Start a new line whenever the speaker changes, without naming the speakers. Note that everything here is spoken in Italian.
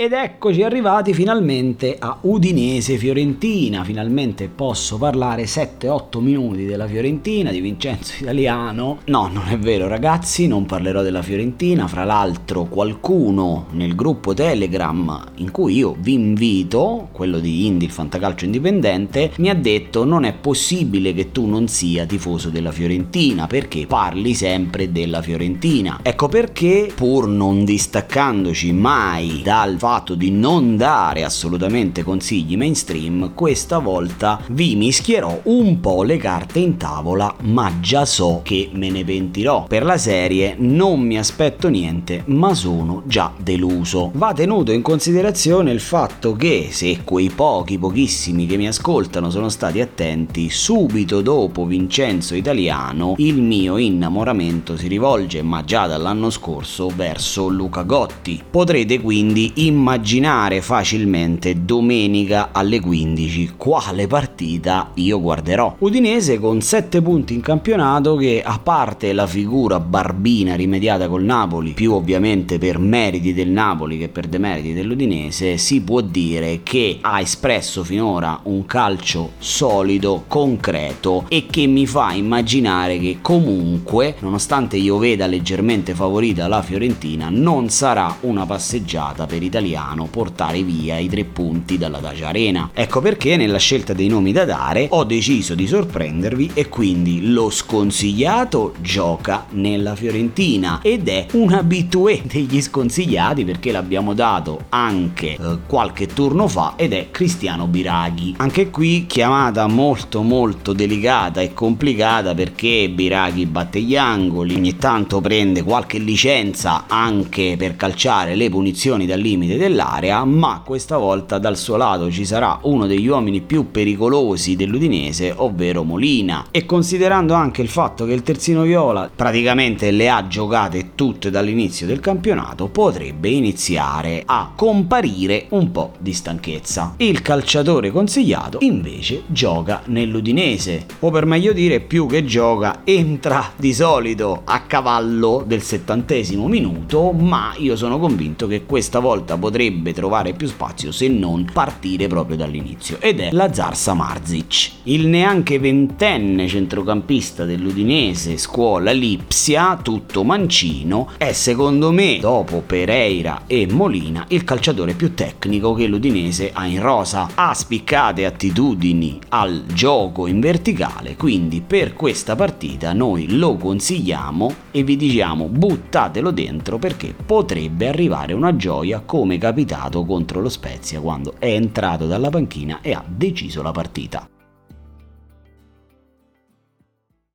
Ed eccoci arrivati finalmente a Udinese-Fiorentina, finalmente posso parlare 7-8 minuti della Fiorentina, di Vincenzo Italiano. No, non è vero ragazzi, non parlerò della Fiorentina, fra l'altro qualcuno nel gruppo Telegram in cui io vi invito, quello di Indy, il fantacalcio indipendente, mi ha detto non è possibile che tu non sia tifoso della Fiorentina, perché parli sempre della Fiorentina. Ecco perché, pur non distaccandoci mai dal fatto fatto di non dare assolutamente consigli mainstream, questa volta vi mischierò un po' le carte in tavola, ma già so che me ne pentirò. Per la serie non mi aspetto niente, ma sono già deluso. Va tenuto in considerazione il fatto che se quei pochi, pochissimi che mi ascoltano sono stati attenti, subito dopo Vincenzo Italiano il mio innamoramento si rivolge, ma già dall'anno scorso, verso Luca Gotti. Potrete quindi immaginare immaginare facilmente domenica alle 15 quale partita io guarderò. Udinese con 7 punti in campionato che a parte la figura barbina rimediata col Napoli, più ovviamente per meriti del Napoli che per demeriti dell'Udinese, si può dire che ha espresso finora un calcio solido, concreto e che mi fa immaginare che comunque, nonostante io veda leggermente favorita la Fiorentina, non sarà una passeggiata per italiani italiano portare via i tre punti dalla Dacia Arena. Ecco perché nella scelta dei nomi da dare ho deciso di sorprendervi e quindi lo sconsigliato gioca nella Fiorentina ed è un abitué degli sconsigliati perché l'abbiamo dato anche eh, qualche turno fa ed è Cristiano Biraghi. Anche qui chiamata molto molto delicata e complicata perché Biraghi batte gli angoli, ogni tanto prende qualche licenza anche per calciare le punizioni dal limite dell'area, ma questa volta dal suo lato ci sarà uno degli uomini più pericolosi dell'Udinese, ovvero Molina. E considerando anche il fatto che il terzino viola praticamente le ha giocate tutte dall'inizio del campionato, potrebbe iniziare a comparire un po' di stanchezza. Il calciatore consigliato invece gioca nell'Udinese, o per meglio dire più che gioca, entra di solito a cavallo del settantesimo minuto, ma io sono convinto che questa volta potrebbe potrebbe trovare più spazio se non partire proprio dall'inizio ed è Lazar Samarzic, il neanche ventenne centrocampista dell'Udinese scuola Lipsia, tutto mancino, è secondo me dopo Pereira e Molina il calciatore più tecnico che l'Udinese ha in rosa, ha spiccate attitudini al gioco in verticale, quindi per questa partita noi lo consigliamo e vi diciamo buttatelo dentro perché potrebbe arrivare una gioia come capitato contro lo Spezia quando è entrato dalla panchina e ha deciso la partita.